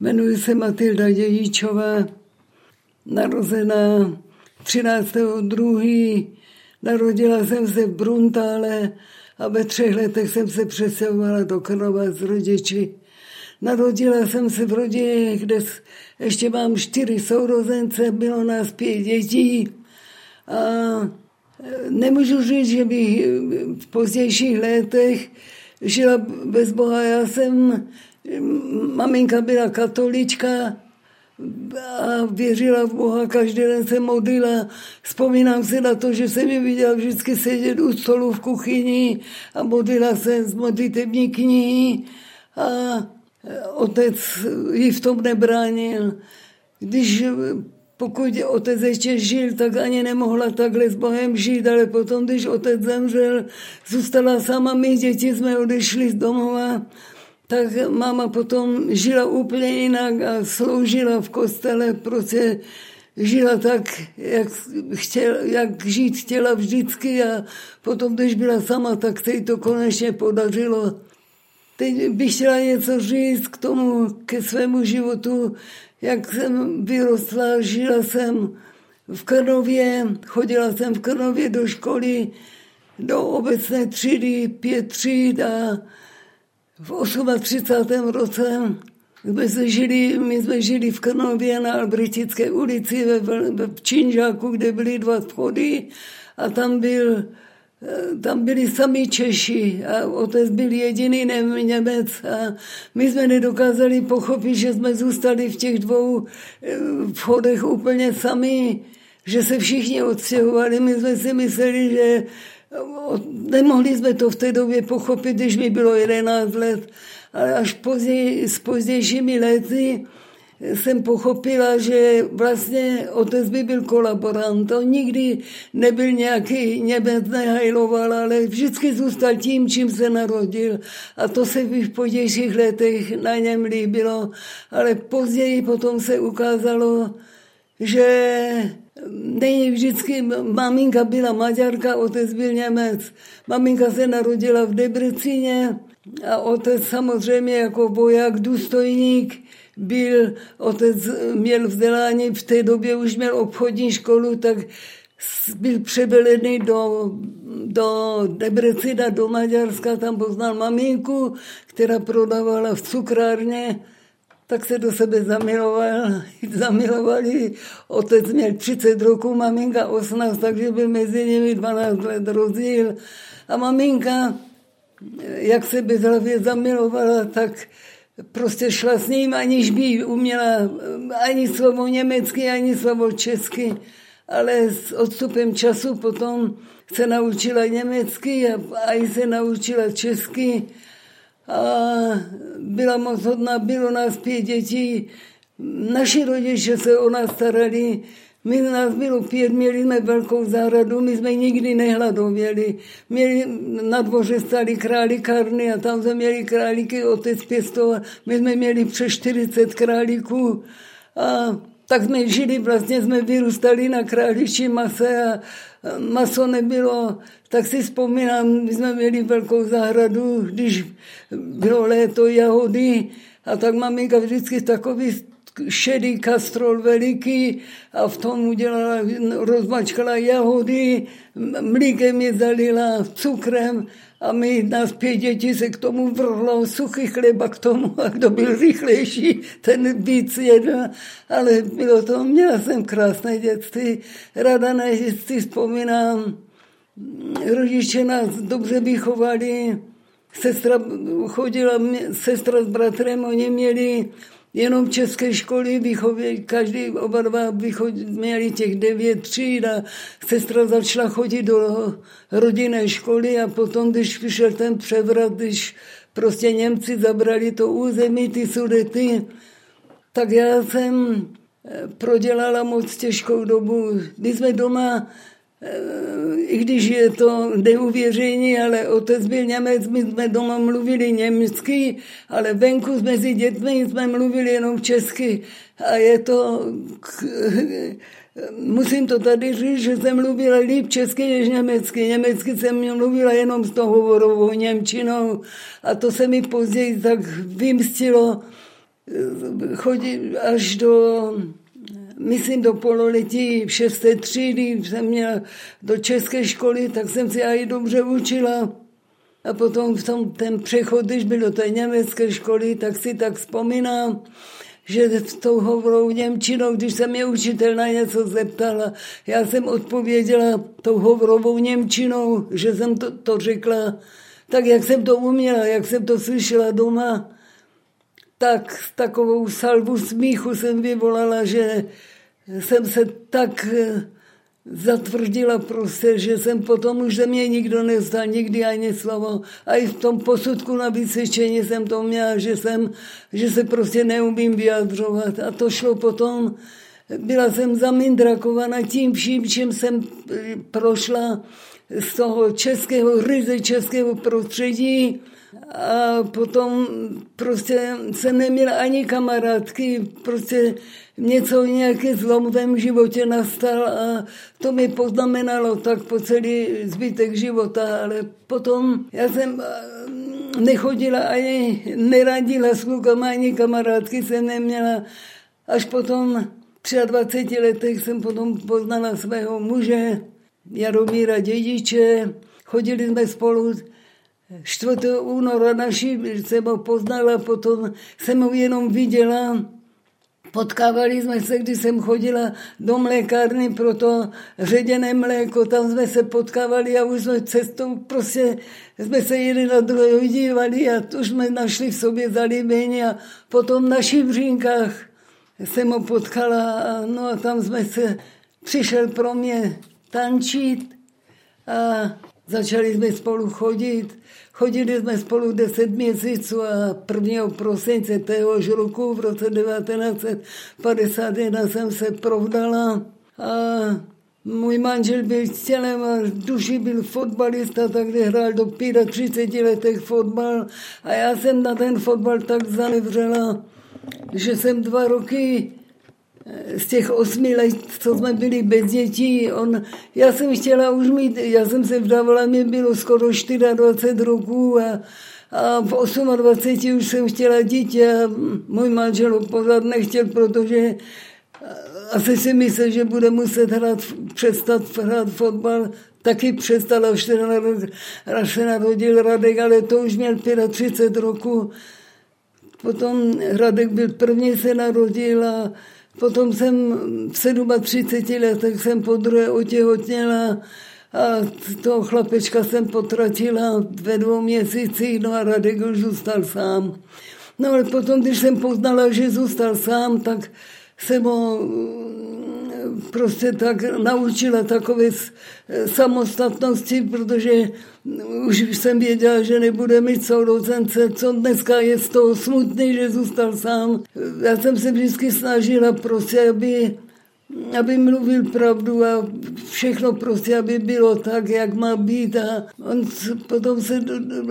Jmenuji se Matilda Dějíčová, narozená 13.2. Narodila jsem se v Bruntále a ve třech letech jsem se přestěhovala do Krnova s rodiči. Narodila jsem se v rodině, kde ještě mám čtyři sourozence, bylo nás pět dětí. A e, nemůžu říct, že bych v pozdějších letech žila bez Boha. Já jsem maminka byla katolička a věřila v Boha, každý den se modlila. Vzpomínám se na to, že jsem je viděla vždycky sedět u stolu v kuchyni a modlila se z modlitební knihy a otec ji v tom nebránil. Když pokud otec ještě žil, tak ani nemohla takhle s Bohem žít, ale potom, když otec zemřel, zůstala sama, my děti jsme odešli z domova tak máma potom žila úplně jinak a sloužila v kostele, prostě žila tak, jak, chtěla, jak žít chtěla vždycky a potom, když byla sama, tak se jí to konečně podařilo. Teď bych chtěla něco říct k tomu, ke svému životu, jak jsem vyrostla, žila jsem v Krnově, chodila jsem v Krnově do školy, do obecné třídy, pět tříd a v 38. roce jsme se žili, my jsme žili v Krnově na Albrechtické ulici ve, ve Činžáku, kde byly dva vchody a tam byl eh, tam byli sami Češi a otec byl jediný Němec a my jsme nedokázali pochopit, že jsme zůstali v těch dvou eh, vchodech úplně sami, že se všichni odstěhovali. My jsme si mysleli, že Nemohli jsme to v té době pochopit, když mi bylo 11 let, ale až později, s pozdějšími lety jsem pochopila, že vlastně otec by byl kolaborant. On nikdy nebyl nějaký Němec, nehajloval, ale vždycky zůstal tím, čím se narodil. A to se v pozdějších letech na něm líbilo. Ale později potom se ukázalo, že není vždycky, maminka byla Maďarka, otec byl Němec. Maminka se narodila v Debrecíně a otec samozřejmě jako voják, důstojník, byl, otec měl vzdělání, v té době už měl obchodní školu, tak byl převelený do, do Debrecina, do Maďarska, tam poznal maminku, která prodávala v cukrárně tak se do sebe zamiloval, zamilovali. Otec měl 30 roků, maminka 18, takže byl mezi nimi 12 let rozdíl. A maminka, jak se bezhlavě zamilovala, tak prostě šla s ním, aniž by uměla ani slovo německy, ani slovo česky. Ale s odstupem času potom se naučila německy a, i se naučila česky a byla moc hodná, bylo nás pět dětí. Naši rodiče se o nás starali, my nás bylo pět, měli jsme velkou zahradu, my jsme nikdy nehladověli. Měli, na dvoře stali králikárny a tam jsme měli králíky, otec pěstoval. My jsme měli přes 40 králíků. A tak jsme žili, vlastně jsme vyrůstali na králičí mase a maso nebylo, tak si vzpomínám, my jsme měli velkou zahradu, když bylo léto jahody a tak maminka vždycky takový šedý kastrol veliký a v tom udělala, rozmačkala jahody, mlíkem je zalila, cukrem a my, nás pět dětí se k tomu vrhlo, suchý chleba k tomu a kdo byl rychlejší, ten víc jedl. Ale bylo to, měla jsem krásné dětství, ráda na dětství vzpomínám. Rodiče nás dobře vychovali, sestra chodila, sestra s bratrem, oni měli jenom české školy výchově, každý oba dva měli těch devět tříd a sestra začala chodit do rodinné školy a potom, když přišel ten převrat, když prostě Němci zabrali to území, ty sudety, tak já jsem eh, prodělala moc těžkou dobu. Když jsme doma i když je to neuvěření, ale otec byl Němec, my jsme doma mluvili německy, ale venku mezi dětmi jsme mluvili jenom česky. A je to, musím to tady říct, že jsem mluvila líp česky než německy. Německy jsem mluvila jenom s tou hovorovou Němčinou a to se mi později tak vymstilo, chodit až do, myslím do pololetí v šesté třídy jsem měla do české školy, tak jsem si i dobře učila. A potom v tom ten přechod, když byl do té německé školy, tak si tak vzpomínám, že s tou hovorou Němčinou, když se mě učitel na něco zeptala, já jsem odpověděla tou hovorovou Němčinou, že jsem to, to řekla tak, jak jsem to uměla, jak jsem to slyšela doma, tak takovou salvu smíchu jsem vyvolala, že jsem se tak eh, zatvrdila prostě, že jsem potom už ze mě nikdo nestal nikdy ani slovo. A i v tom posudku na vysvědčení jsem to měla, že, jsem, že se prostě neumím vyjadřovat. A to šlo potom, byla jsem zamindrakovaná tím vším, čím jsem eh, prošla z toho českého, ryze českého prostředí a potom prostě jsem neměla ani kamarádky, prostě něco, nějaký zlom v mém životě nastal a to mi poznamenalo tak po celý zbytek života, ale potom já jsem nechodila ani, neradila s klukama, ani kamarádky jsem neměla. Až potom 23 letech jsem potom poznala svého muže, Jaromíra Dědiče. Chodili jsme spolu 4. února naši, jsem ho poznala, potom jsem ho jenom viděla. Potkávali jsme se, když jsem chodila do mlékárny pro to ředěné mléko, tam jsme se potkávali a už jsme cestou prostě jsme se jeden na druhého dívali a to jsme našli v sobě zalíbení a potom na Šivřínkách jsem ho potkala no a tam jsme se, přišel pro mě tančit a začali jsme spolu chodit. Chodili jsme spolu 10 měsíců a 1. prosince téhož roku v roce 1951 jsem se provdala a můj manžel byl tělem a duši byl fotbalista, takže hrál do 35 letech fotbal a já jsem na ten fotbal tak zanevřela, že jsem dva roky z těch osmi let, co jsme byli bez dětí, on, já jsem chtěla už mít, já jsem se vdávala, mě bylo skoro 24 roků a, a v 28 už jsem chtěla dítě a můj manžel pořád nechtěl, protože asi si myslel, že bude muset hrát, přestat hrát fotbal, taky přestal, až se narodil Radek, ale to už měl 35 roku. Potom Radek byl první, se narodil a Potom jsem v 37 letech jsem po druhé otěhotněla a toho chlapečka jsem potratila ve dvou měsících, no a Radek už zůstal sám. No ale potom, když jsem poznala, že zůstal sám, tak jsem ho prostě tak naučila takové samostatnosti, protože už jsem věděla, že nebude mít sourozence, co dneska je z toho smutný, že zůstal sám. Já jsem se vždycky snažila prostě, aby aby mluvil pravdu a všechno prostě, aby bylo tak, jak má být. A on potom se,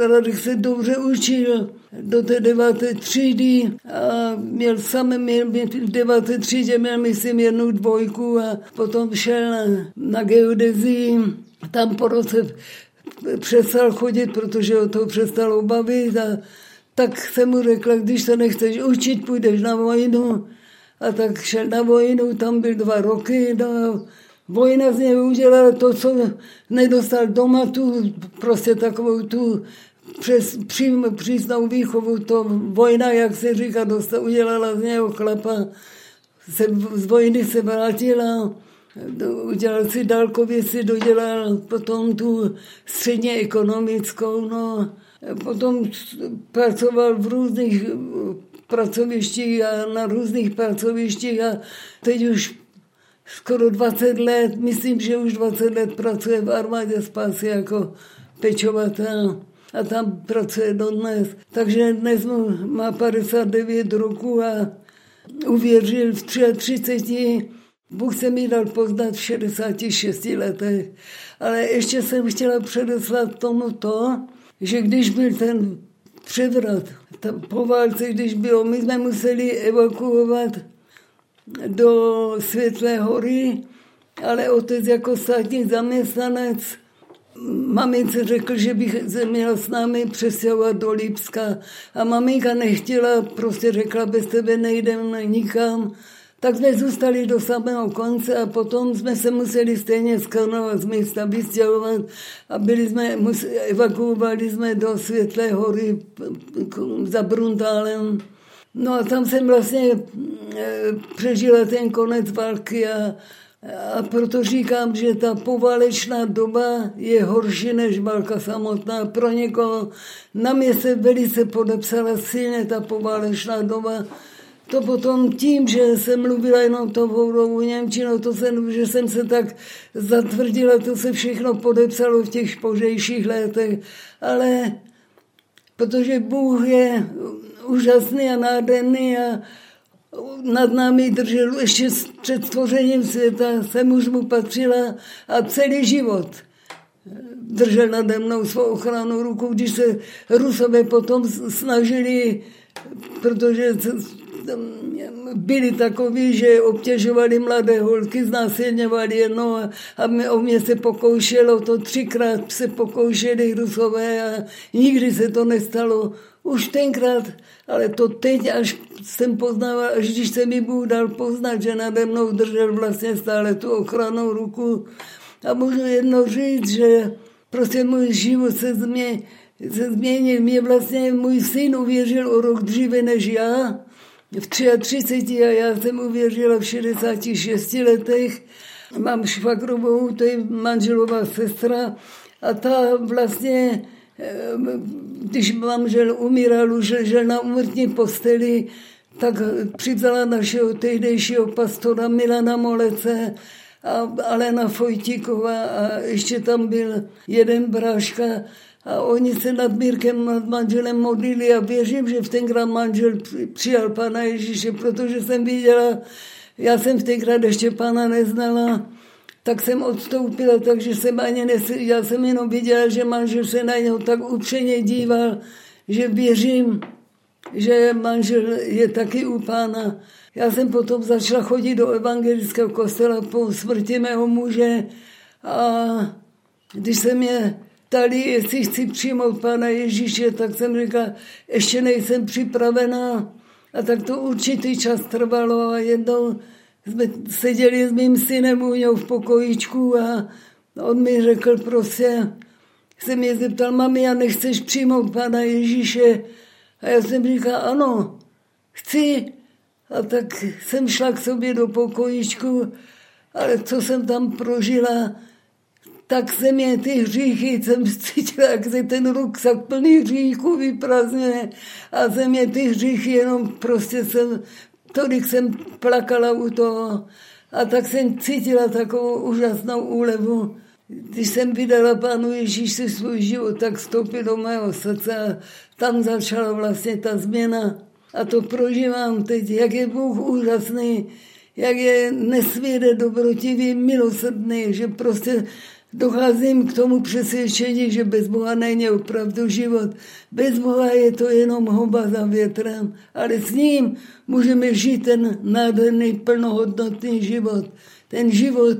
Radek se dobře učil do té deváté třídy a měl samé, měl, v deváté třídě měl, myslím, jednu dvojku a potom šel na, na geodezii. Tam po roce přestal chodit, protože o to přestalo bavit a tak jsem mu řekla, když se nechceš učit, půjdeš na vojnu. A tak šel na vojnu, tam byl dva roky, no, vojna z něj udělala to, co nedostal doma, tu prostě takovou tu přes přím, přísnou výchovu, to vojna, jak se říká, dostal, udělala z něho chlapa, se, z vojny se vrátila, udělal si dálkově, si dodělal potom tu středně ekonomickou, no, potom pracoval v různých pracovištích a na různých pracovištích a teď už skoro 20 let, myslím, že už 20 let pracuje v armádě spásy jako pečovatel a tam pracuje dodnes. Takže dnes má 59 roku a uvěřil v 33. Bůh se mi dal poznat v 66 letech. Ale ještě jsem chtěla předeslat tomu to, že když byl ten převrat. Po válce, když bylo, my jsme museli evakuovat do Světlé hory, ale otec jako státní zaměstnanec mamince řekl, že bych se měla s námi přestěhovat do Lipska a maminka nechtěla, prostě řekla, bez tebe nejdem nikam. Tak jsme zůstali do samého konce a potom jsme se museli stejně z Karnova z místa vystěhovat a byli jsme, evakuovali jsme do Světlé hory za Bruntálem. No a tam jsem vlastně eh, přežila ten konec války a, a proto říkám, že ta poválečná doba je horší než válka samotná. Pro někoho na mě se velice podepsala silně ta poválečná doba, to potom tím, že jsem mluvila jenom to v Němčinou, to jsem, že jsem se tak zatvrdila, to se všechno podepsalo v těch pořejších letech. Ale protože Bůh je úžasný a nádherný a nad námi držel ještě před stvořením světa, jsem už mu patřila a celý život držel nade mnou svou ochranou ruku, když se Rusové potom snažili, protože byli takoví, že obtěžovali mladé holky, znásilňovali jedno a, a mě, o mě se pokoušelo, to třikrát se pokoušeli Rusové a nikdy se to nestalo. Už tenkrát, ale to teď, až jsem poznával, až když se mi Bůh dal poznat, že nade mnou držel vlastně stále tu ochranou ruku. A můžu jedno říct, že prostě můj život se změnil, se změnil. Mě vlastně můj syn uvěřil o rok dříve než já v 33 a já jsem uvěřila v 66 letech. Mám švagrovou, to je manželová sestra a ta vlastně, eh, když manžel umíral, už ležel na umrtní posteli, tak přivzala našeho tehdejšího pastora Milana Molece a Alena Fojtíková a ještě tam byl jeden bráška a oni se nad Mírkem, nad manželem modlili a věřím, že v tenkrát manžel přijal Pana Ježíše, protože jsem viděla, já jsem v tenkrát ještě Pana neznala, tak jsem odstoupila, takže jsem ani nes... já jsem jenom viděla, že manžel se na něho tak upřeně díval, že věřím, že manžel je taky u pána. Já jsem potom začala chodit do evangelického kostela po smrti mého muže a když jsem je ptali, jestli chci přijmout Pána Ježíše, tak jsem říkala, ještě nejsem připravená. A tak to určitý čas trvalo a jednou jsme seděli s mým synem u něho v pokojičku a on mi řekl prostě, se mě zeptal, mami, a nechceš přijmout Pána Ježíše? A já jsem říkala, ano, chci. A tak jsem šla k sobě do pokojičku, ale co jsem tam prožila, tak se mě ty hříchy, jsem cítila, jak se ten ruksak plný hříchů vyprazňuje a se mě ty hříchy jenom prostě jsem, tolik jsem plakala u toho a tak jsem cítila takovou úžasnou úlevu. Když jsem vydala Pánu Ježíši svůj život, tak vstoupil do mého srdce a tam začala vlastně ta změna. A to prožívám teď, jak je Bůh úžasný, jak je nesmírně dobrotivý, milosrdný, že prostě docházím k tomu přesvědčení, že bez Boha není opravdu život. Bez Boha je to jenom hoba za větrem, ale s ním můžeme žít ten nádherný, plnohodnotný život. Ten život,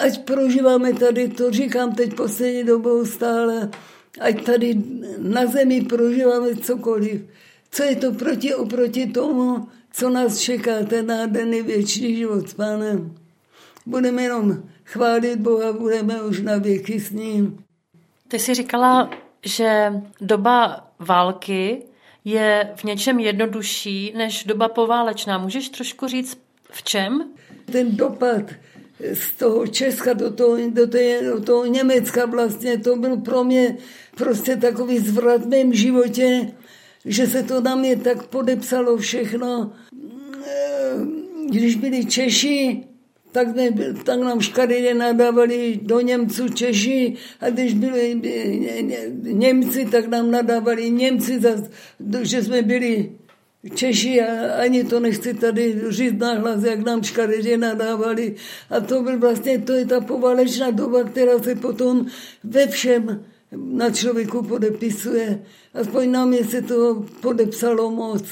ať prožíváme tady, to říkám teď poslední dobou stále, ať tady na zemi prožíváme cokoliv. Co je to proti oproti tomu, co nás čeká, ten nádherný věčný život s pánem. Budeme jenom chválit Boha, budeme už na věky s ním. Ty jsi říkala, že doba války je v něčem jednodušší než doba poválečná. Můžeš trošku říct v čem? Ten dopad z toho Česka do toho, do, té, do toho Německa vlastně, to byl pro mě prostě takový zvrat v mém životě, že se to na mě tak podepsalo všechno. Když byli Češi, tak, jsme, tak nám škaredě nadávali do Němců Češi a když byli Němci, tak nám nadávali Němci, že jsme byli Češi a ani to nechci tady říct hlas, jak nám škaredě nadávali. A to byl vlastně, to je ta povalečná doba, která se potom ve všem na člověku podepisuje. Aspoň na mě se to podepsalo moc.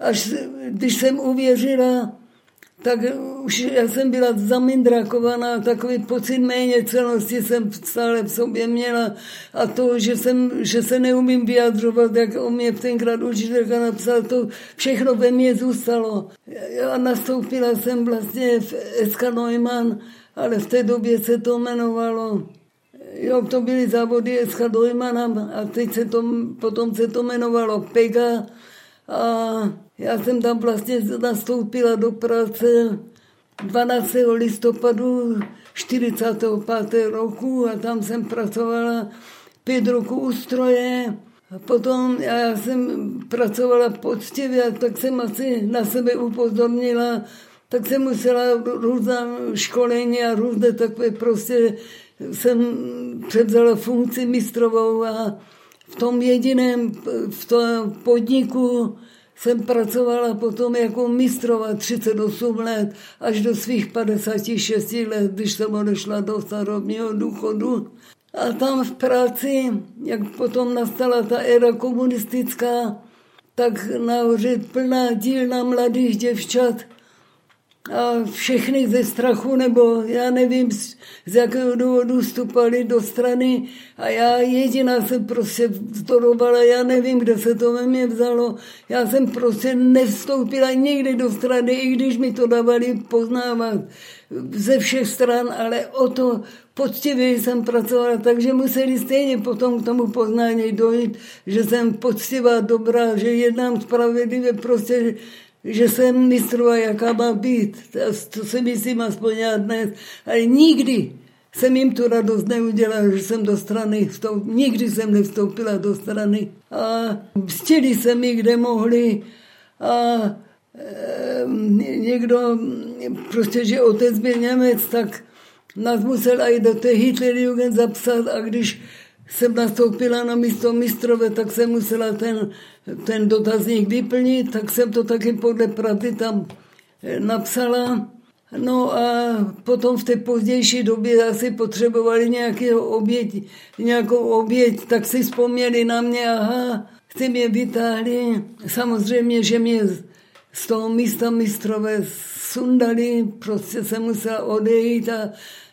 Až když jsem uvěřila, tak už já jsem byla zamindrakovaná, takový pocit méně cenosti jsem stále v sobě měla a to, že, jsem, že se neumím vyjadřovat, jak o mě tenkrát učitelka napsal, to všechno ve mně zůstalo. Já nastoupila jsem vlastně v SK Neumann, ale v té době se to jmenovalo Jo, to byly závody SK Neumann a teď se to, potom se to jmenovalo PEGA a já jsem tam vlastně nastoupila do práce 12. listopadu 45. roku a tam jsem pracovala pět roků u stroje. A potom já jsem pracovala poctivě, tak jsem asi na sebe upozornila, tak jsem musela různá školení a různé takové prostě jsem převzala funkci mistrovou a v tom jediném, v tom podniku jsem pracovala potom jako mistrova 38 let až do svých 56 let, když jsem odešla do starobního důchodu. A tam v práci, jak potom nastala ta éra komunistická, tak nahoře plná dílna mladých děvčat, a všechny ze strachu, nebo já nevím, z, jakého důvodu vstupali do strany. A já jediná jsem prostě vzdorovala, já nevím, kde se to ve mě vzalo, já jsem prostě nevstoupila nikdy do strany, i když mi to dávali poznávat ze všech stran, ale o to poctivě jsem pracovala, takže museli stejně potom k tomu poznání dojít, že jsem poctivá, dobrá, že jednám spravedlivě, prostě že jsem mistrova, jaká má být. To si myslím aspoň já dnes. Ale nikdy jsem jim tu radost neudělala, že jsem do strany vstoupila. Nikdy jsem nevstoupila do strany. A mstili se mi, kde mohli. A e, někdo, prostě, že otec byl Němec, tak nás musel i do té Hitlerjugend zapsat a když jsem nastoupila na místo mistrové, tak jsem musela ten, ten dotazník vyplnit, tak jsem to taky podle pravdy tam eh, napsala. No a potom v té pozdější době asi potřebovali nějakého oběť, nějakou oběť, tak si vzpomněli na mě, aha, ty mě vytáhli. Samozřejmě, že mě z toho místa mistrové sundali, prostě jsem musela odejít a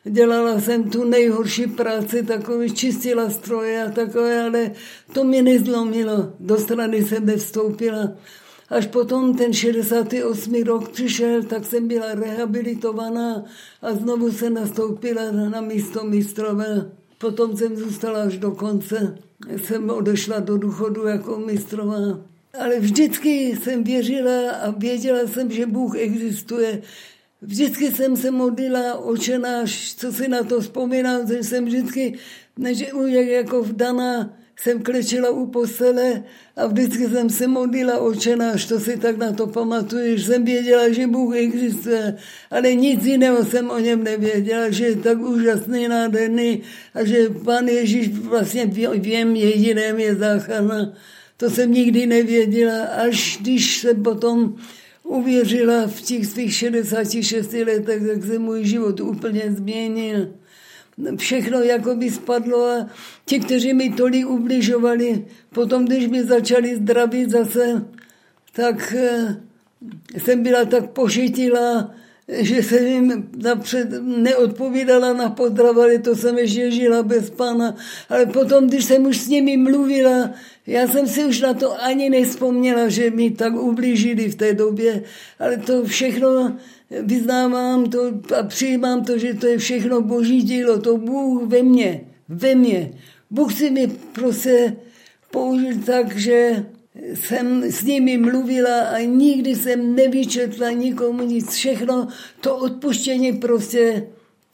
Dělala jsem tu nejhorší práci, takový čistila stroje a takové, ale to mě nezlomilo. Do strany jsem nevstoupila. Až potom ten 68. rok přišel, tak jsem byla rehabilitovaná a znovu se nastoupila na místo mistrové. Potom jsem zůstala až do konce. Jsem odešla do důchodu jako mistrová. Ale vždycky jsem věřila a věděla jsem, že Bůh existuje, Vždycky jsem se modlila, očenáš, co si na to vzpomínám, že jsem vždycky, než jak jako vdaná, jsem klečela u postele a vždycky jsem se modlila očenáš, to si tak na to pamatuješ. Jsem věděla, že Bůh existuje, ale nic jiného jsem o něm nevěděla, že je tak úžasný, nádherný a že Pán Ježíš vlastně v něm jediném je záchrana. To jsem nikdy nevěděla, až když se potom uvěřila v těch svých 66 letech, tak se můj život úplně změnil. Všechno jako by spadlo a ti, kteří mi tolik ubližovali, potom, když mi začali zdravit zase, tak eh, jsem byla tak pošitila, že jsem jim napřed neodpovídala na pozdrav, ale to jsem ještě žila bez pána. Ale potom, když jsem už s nimi mluvila, já jsem si už na to ani nespomněla, že mi tak ublížili v té době, ale to všechno vyznávám to a přijímám to, že to je všechno boží dílo, to Bůh ve mně, ve mně. Bůh si mi prostě použil tak, že jsem s nimi mluvila a nikdy jsem nevyčetla nikomu nic. Všechno to odpuštění prostě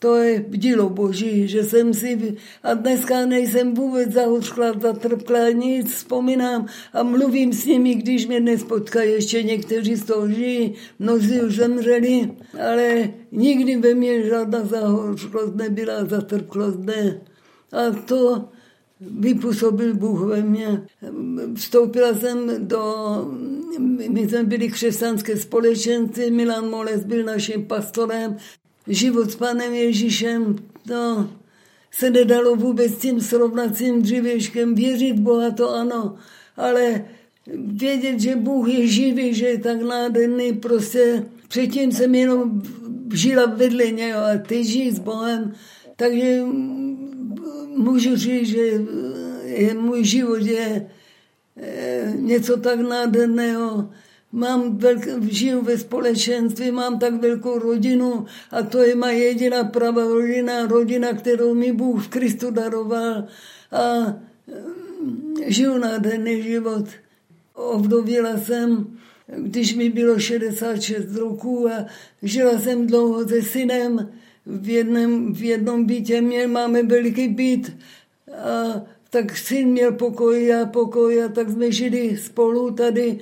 to je dílo boží, že jsem si, a dneska nejsem vůbec zahořkla, zatrpkla, nic, vzpomínám a mluvím s nimi, když mě nespotkají, ještě někteří z toho žijí, mnozí už zemřeli, ale nikdy ve mně žádná zahořklost nebyla, zatrpklost ne. A to vypůsobil Bůh ve mně. Vstoupila jsem do, my jsme byli křesťanské společenství, Milan Moles byl naším pastorem, život s panem Ježíšem, to se nedalo vůbec tím srovnacím dřívěžkem. Věřit Boha to ano, ale vědět, že Bůh je živý, že je tak nádherný, prostě předtím jsem jenom žila vedle něho a teď žiji s Bohem, takže můžu říct, že je, můj život je eh, něco tak nádherného. Mám velk, žiju ve společenství, mám tak velkou rodinu a to je má jediná pravá rodina, rodina, kterou mi Bůh v Kristu daroval a eh, žiju nádherný život. Ovdověla jsem, když mi bylo 66 roků a žila jsem dlouho se synem v jednom, v jednom bytě. Měl, máme veliký byt a tak syn měl pokoj, já pokoj a tak jsme žili spolu tady.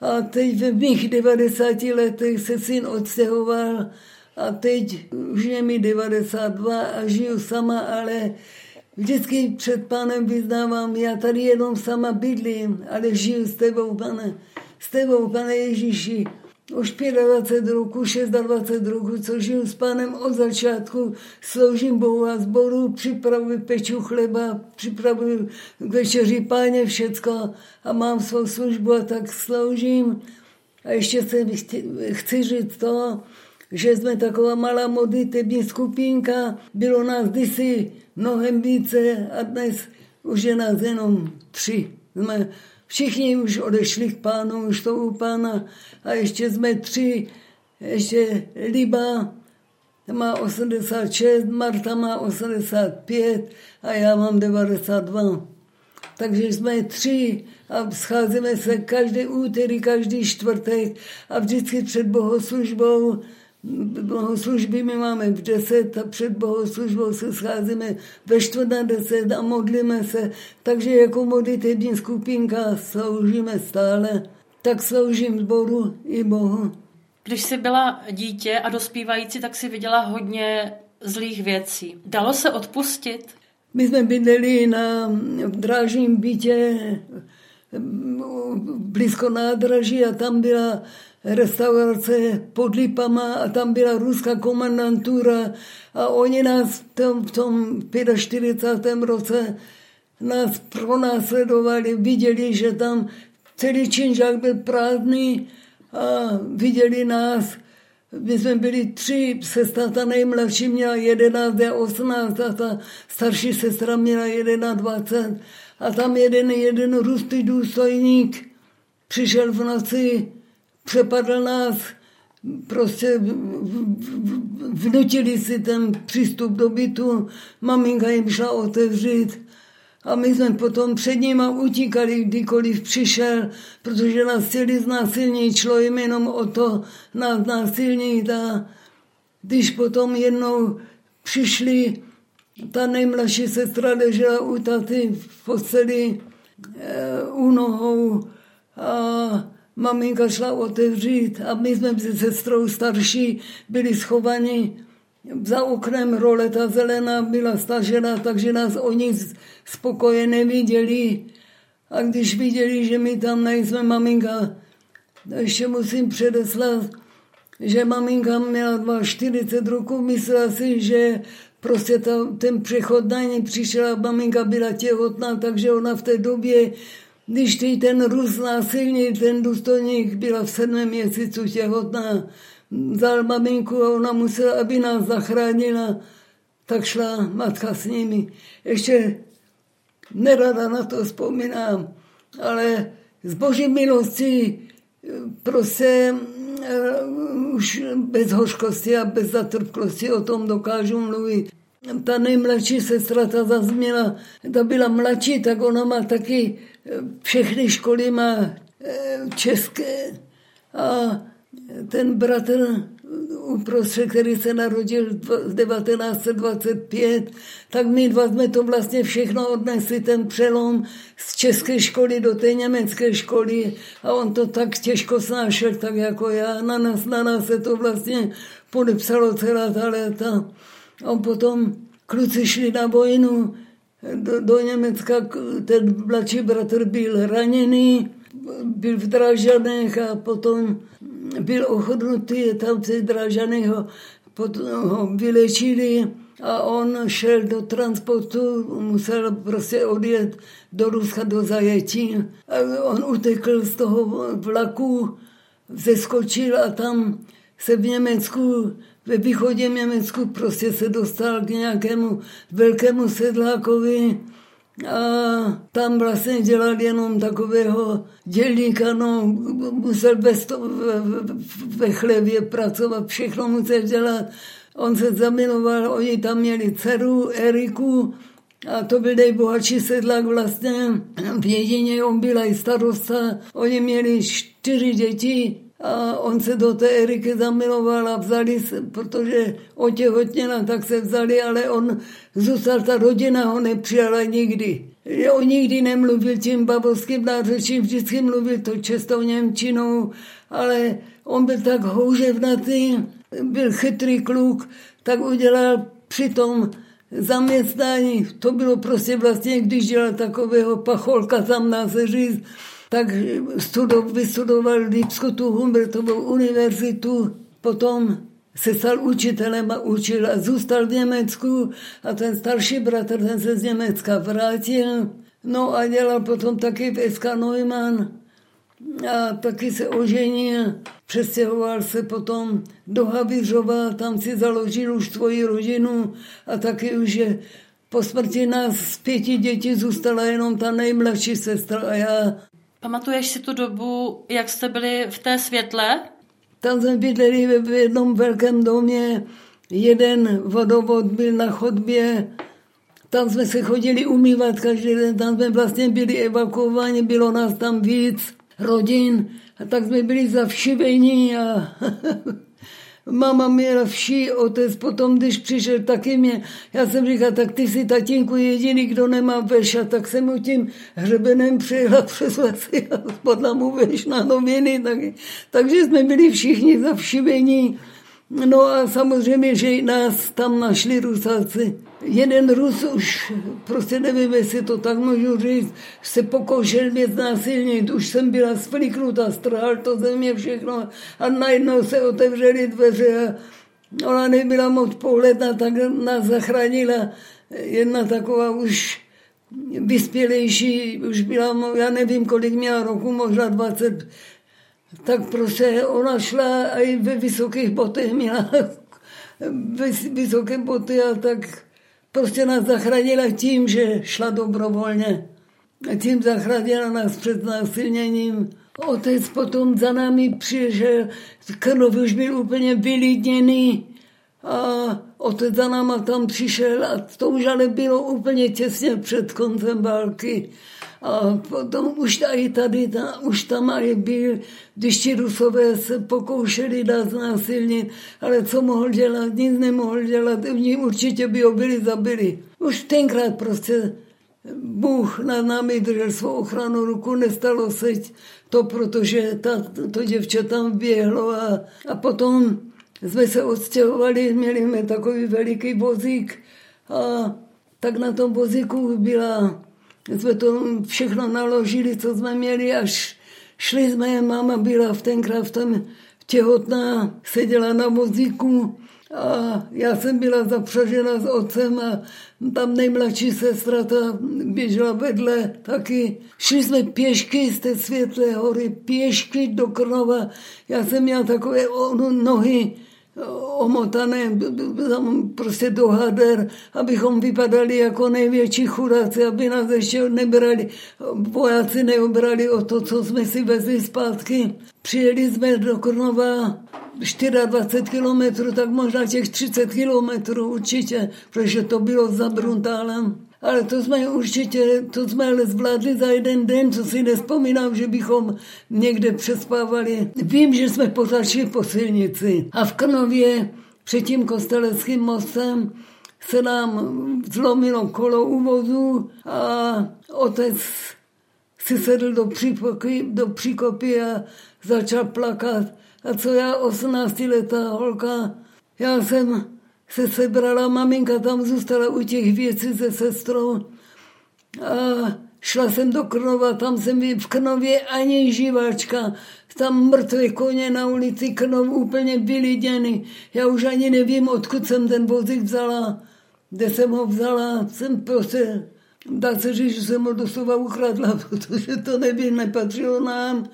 A teď ve mých 90 letech se syn odstěhoval a teď už je mi 92 a žiju sama, ale vždycky před pánem vyznávám, já tady jenom sama bydlím, ale žiju s tebou, pane, s tebou, pane Ježíši už 25 roku, 26 roku, co žiju s pánem od začátku, sloužím Bohu a zboru, připravuji peču chleba, připravuji k večeři páně všecko a mám svou službu a tak sloužím. A ještě se chci, chci říct to, že jsme taková malá modlitební skupinka, bylo nás kdysi mnohem více a dnes už je nás jenom tři. Jsme Všichni už odešli k pánu, už to u pána a ještě jsme tři, ještě Liba má 86, Marta má 85 a já mám 92. Takže jsme tři a scházíme se každý úterý, každý čtvrtek a vždycky před bohoslužbou bohoslužby my máme v deset a před bohoslužbou se scházíme ve čtvrt na deset a modlíme se. Takže jako modlitební skupinka sloužíme stále. Tak sloužím zboru i Bohu. Když jsi byla dítě a dospívající, tak si viděla hodně zlých věcí. Dalo se odpustit? My jsme bydleli na drážním bytě blízko nádraží a tam byla restaurace pod Lipama a tam byla ruská komandantura a oni nás v tom, v tom 45. roce nás pronásledovali, viděli, že tam celý činžák byl prázdný a viděli nás. My jsme byli tři, sestra ta nejmladší měla 11 a 18 a ta starší sestra měla 21 a tam jeden, jeden rustý důstojník přišel v noci přepadl nás, prostě vnutili si ten přístup do bytu, maminka jim šla otevřít a my jsme potom před nima utíkali, kdykoliv přišel, protože nás chtěli znásilnit, šlo jim jenom o to nás násilnit a když potom jednou přišli, ta nejmladší sestra ležela u taty v posteli e, u nohou a maminka šla otevřít a my jsme se sestrou starší byli schovaní za oknem roleta zelená byla stažena, takže nás oni spokoje neviděli. A když viděli, že my tam nejsme, maminka, ještě musím předeslat, že maminka měla 40 roku, myslela si, že prostě ta, ten přechod na ní přišel, maminka byla těhotná, takže ona v té době když ty ten Rus násilný, ten důstojník byla v sedmém měsíci těhotná, vzal maminku a ona musela, aby nás zachránila, tak šla matka s nimi. Ještě nerada na to vzpomínám, ale z boží milosti prostě uh, už bez hořkosti a bez zatrpklosti o tom dokážu mluvit. Ta nejmladší sestra, ta zase měla, ta byla mladší, tak ona má taky všechny školy má eh, české a ten bratr uprostřed, který se narodil v 1925, tak my dva jsme to vlastně všechno odnesli, ten přelom z české školy do té německé školy a on to tak těžko snášel, tak jako já. Na nás, na nás se to vlastně podepsalo celá ta léta. A potom kluci šli na vojnu, do, do Německa, ten mladší bratr byl raněný, byl v Drážanech a potom byl ochodnutý, tam se Drážany ho, ho vylečili a on šel do transportu, musel prostě odjet do Ruska do zajetí. A on utekl z toho vlaku, zeskočil a tam se v Německu, ve východě Německu prostě se dostal k nějakému velkému sedlákovi, a tam vlastně dělal jenom takového dělníka, no, musel bez to, ve, ve chlebě pracovat, všechno musel dělat. On se zamiloval, oni tam měli dceru Eriku, a to byl nejbohatší sedlák vlastně. V jedině on byl i starosta. Oni měli čtyři děti a on se do té Eriky zamiloval a vzali se, protože otěhotněla, tak se vzali, ale on zůstal, ta rodina ho nepřijala nikdy. On nikdy nemluvil tím babovským nářečím, vždycky mluvil to čestou Němčinou, ale on byl tak houževnatý, byl chytrý kluk, tak udělal přitom zaměstnání. To bylo prostě vlastně, když dělal takového pacholka, tam nás říct, tak studoval, vystudoval Lipskou tu Humbertovou univerzitu, potom se stal učitelem a učil a zůstal v Německu a ten starší bratr, ten se z Německa vrátil. No a dělal potom taky v SK Neumann a taky se oženil. Přestěhoval se potom do Havířova, tam si založil už svoji rodinu a taky už je po smrti nás z pěti dětí zůstala jenom ta nejmladší sestra a já. Pamatuješ si tu dobu, jak jste byli v té světle? Tam jsme bydleli v jednom velkém domě, jeden vodovod byl na chodbě, tam jsme se chodili umývat každý den, tam jsme vlastně byli evakuováni, bylo nás tam víc rodin, a tak jsme byli zavšivení a Mama měla vší, otec potom, když přišel, taky mě, já jsem říkal, tak ty jsi tatínku jediný, kdo nemá veš, a tak jsem mu tím hřebenem přejela přes lesy a spadla mu veš na noviny, tak, takže jsme byli všichni zavšivení. No a samozřejmě, že nás tam našli Rusáci. Jeden Rus už, prostě nevím, jestli to tak můžu říct, se pokoušel mě znásilnit. Už jsem byla spliknutá, strhal to ze mě všechno a najednou se otevřely dveře a ona nebyla moc pohledná, tak nás zachránila jedna taková už vyspělejší, už byla, já nevím, kolik měla roku, možná 20, tak prostě ona šla a i ve vysokých botech měla vysoké boty a tak prostě nás zachránila tím, že šla dobrovolně. A tím zachránila nás před násilněním. Otec potom za námi přišel, Krnov už byl úplně vylidněný a otec za náma tam přišel a to už ale bylo úplně těsně před koncem války. A potom už tady, tady ta, už tam i byl, když ti rusové se pokoušeli dát znásilnit, ale co mohl dělat, nic nemohl dělat, oni určitě by ho byli zabili. Už tenkrát prostě Bůh nad námi držel svou ochranu ruku, nestalo se to, protože ta, to děvče tam běhlo a, a potom jsme se odstěhovali, měli jsme takový veliký vozík a tak na tom vozíku byla jsme to všechno naložili, co jsme měli, až šli jsme, máma byla v tenkrát v tom těhotná, seděla na vozíku a já jsem byla zapřažena s otcem a tam nejmladší sestra ta běžela vedle taky. Šli jsme pěšky z té světlé hory, pěšky do Krnova. Já jsem měla takové nohy, omotané prostě do hader, abychom vypadali jako největší chudáci, aby nás ještě nebrali, vojáci neobrali o to, co jsme si vezli zpátky. Přijeli jsme do Krnova 24 kilometrů, tak možná těch 30 kilometrů určitě, protože to bylo za Bruntálem. Ale to jsme určitě, to jsme ale zvládli za jeden den, co si nespomínám, že bychom někde přespávali. Vím, že jsme pozašli po silnici a v Krnově před tím kosteleckým mostem se nám zlomilo kolo u vozu a otec si sedl do příkopy, do příkopy a začal plakat. A co já, 18 letá holka, já jsem se sebrala, maminka tam zůstala u těch věcí se sestrou a šla jsem do Krnova, tam jsem v Krnově ani živáčka, tam mrtvé koně na ulici Krnov úplně vyliděny. Já už ani nevím, odkud jsem ten vozík vzala. kde jsem ho vzala, jsem prostě, dá se říct, že jsem ho doslova ukradla, protože to neby nepatřilo nám,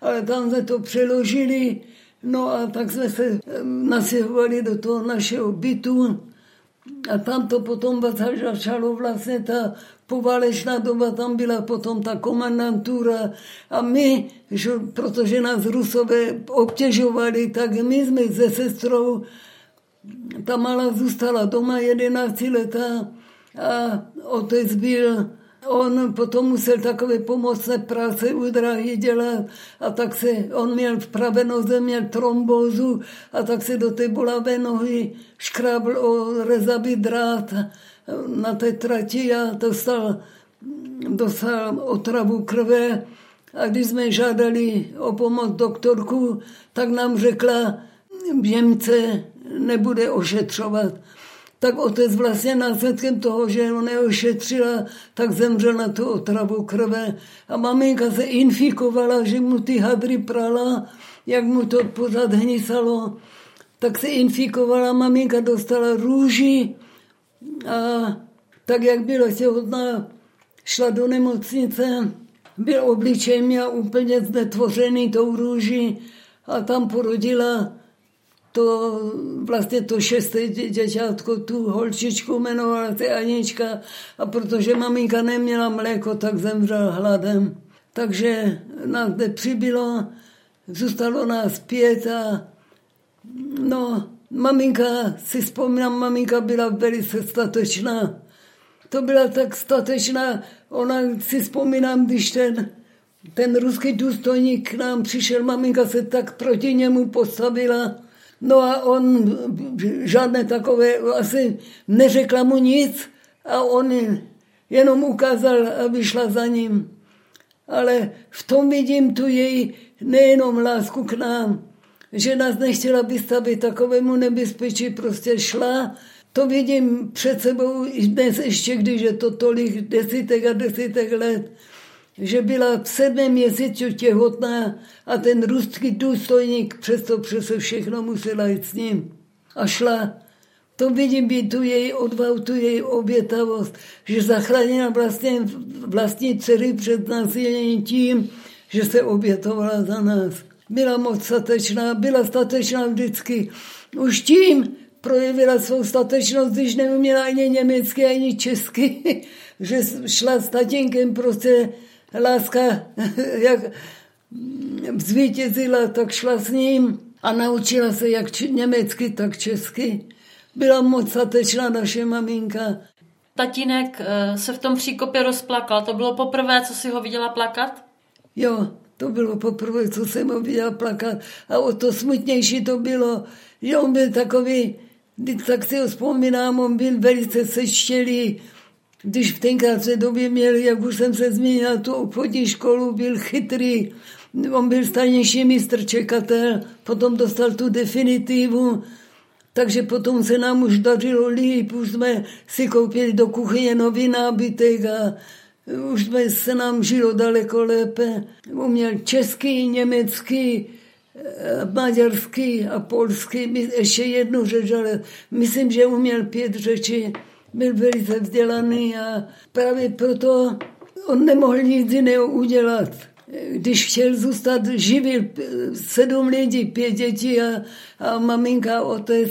ale tam jsme to přeložili, no a tak jsme se nasěhovali do toho našeho bytu a tam to potom začalo vlastně ta poválečná doba, tam byla potom ta komandantura a my, že, protože nás Rusové obtěžovali, tak my jsme se sestrou, ta malá zůstala doma 11 leta a otec byl On potom musel takové pomocné práce u dráhy dělat a tak se, on měl v pravé noze, měl trombózu a tak se do té bolavé nohy škrábl o rezavý drát na té trati a dostal, dostal otravu krve. A když jsme žádali o pomoc doktorku, tak nám řekla, Němce nebude ošetřovat tak otec vlastně následkem toho, že ho neošetřila, tak zemřel na tu otravu krve. A maminka se infikovala, že mu ty hadry prala, jak mu to pořád hnisalo. Tak se infikovala, maminka dostala růži a tak, jak byla těhotná, šla do nemocnice, byl obličej měl úplně znetvořený tou růží a tam porodila to vlastně to šesté děťátko, tu holčičku jmenovala se Anička a protože maminka neměla mléko, tak zemřel hladem. Takže nás nepřibylo, zůstalo nás pět a no, maminka, si vzpomínám, maminka byla velice statečná. To byla tak statečná, ona si vzpomínám, když ten, ten ruský důstojník k nám přišel, maminka se tak proti němu postavila, No a on žádné takové, asi neřekla mu nic a on jenom ukázal, aby šla za ním. Ale v tom vidím tu její nejenom lásku k nám, že nás nechtěla vystavit takovému nebezpečí, prostě šla. To vidím před sebou i dnes ještě, když je to tolik desítek a desítek let že byla v sedmém měsíci těhotná a ten ruský důstojník přesto přese všechno musela jít s ním. A šla. To vidím být tu její odvahu, tu její obětavost, že zachránila vlastně vlastní dcery před násilím tím, že se obětovala za nás. Byla moc statečná, byla statečná vždycky. Už tím projevila svou statečnost, když neuměla ani německy, ani česky, že šla s tatínkem prostě láska, jak zvítězila, tak šla s ním a naučila se jak německy, tak česky. Byla moc statečná naše maminka. Tatínek eh, se v tom příkopě rozplakal. To bylo poprvé, co si ho viděla plakat? Jo, to bylo poprvé, co jsem ho viděla plakat. A o to smutnější to bylo, že on byl takový, tak si ho vzpomínám, on byl velice seštělý, když v tenkrát době měl, jak už jsem se zmínila, tu obchodní školu, byl chytrý, on byl stejnější mistr čekatel, potom dostal tu definitivu, takže potom se nám už dařilo líp, už jsme si koupili do kuchyně nový nábytek a už jsme se nám žilo daleko lépe. Uměl český, německý, maďarský a polský, ještě jednu řeč, ale myslím, že uměl pět řečí byl velice vzdělaný a právě proto on nemohl nic jiného udělat. Když chtěl zůstat, živil sedm lidí, pět dětí a, a maminka, otec,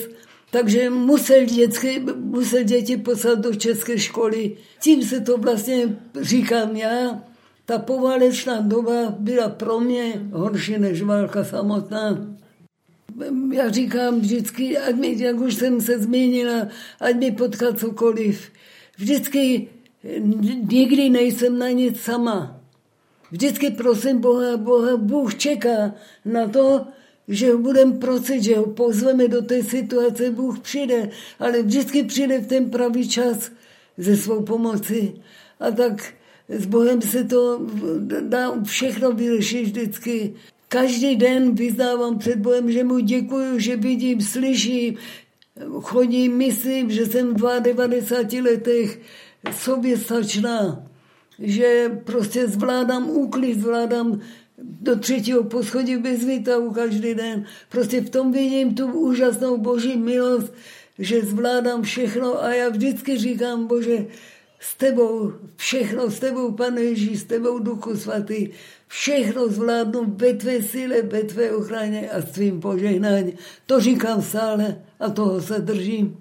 takže musel, dětské, musel děti poslat do české školy. Tím se to vlastně říkám já. Ta poválečná doba byla pro mě horší než válka samotná já říkám vždycky, ať mi, jak už jsem se zmínila, ať mi potká cokoliv. Vždycky nikdy nejsem na nic sama. Vždycky prosím Boha, Boha, Bůh čeká na to, že ho budeme prosit, že ho pozveme do té situace, Bůh přijde, ale vždycky přijde v ten pravý čas ze svou pomoci. A tak s Bohem se to dá všechno vyřešit vždycky. Každý den vyznávám před Bohem, že mu děkuju, že vidím, slyším, chodím, myslím, že jsem v 92 letech sobě stačná, že prostě zvládám úklid, zvládám do třetího poschodí bez výtahu každý den. Prostě v tom vidím tu úžasnou boží milost, že zvládám všechno a já vždycky říkám, Bože, s tebou, všechno s tebou, pane Ježíš, s tebou, Duchu Svatý, všechno zvládnu ve tvé síle, ve tvé ochraně a s tvým požehnáním. To říkám stále a toho se držím.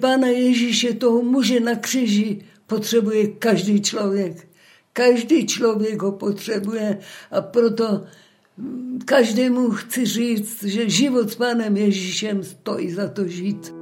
Pána Ježíše, toho muže na křiži, potřebuje každý člověk. Každý člověk ho potřebuje a proto každému chci říct, že život s Pánem Ježíšem stojí za to žít.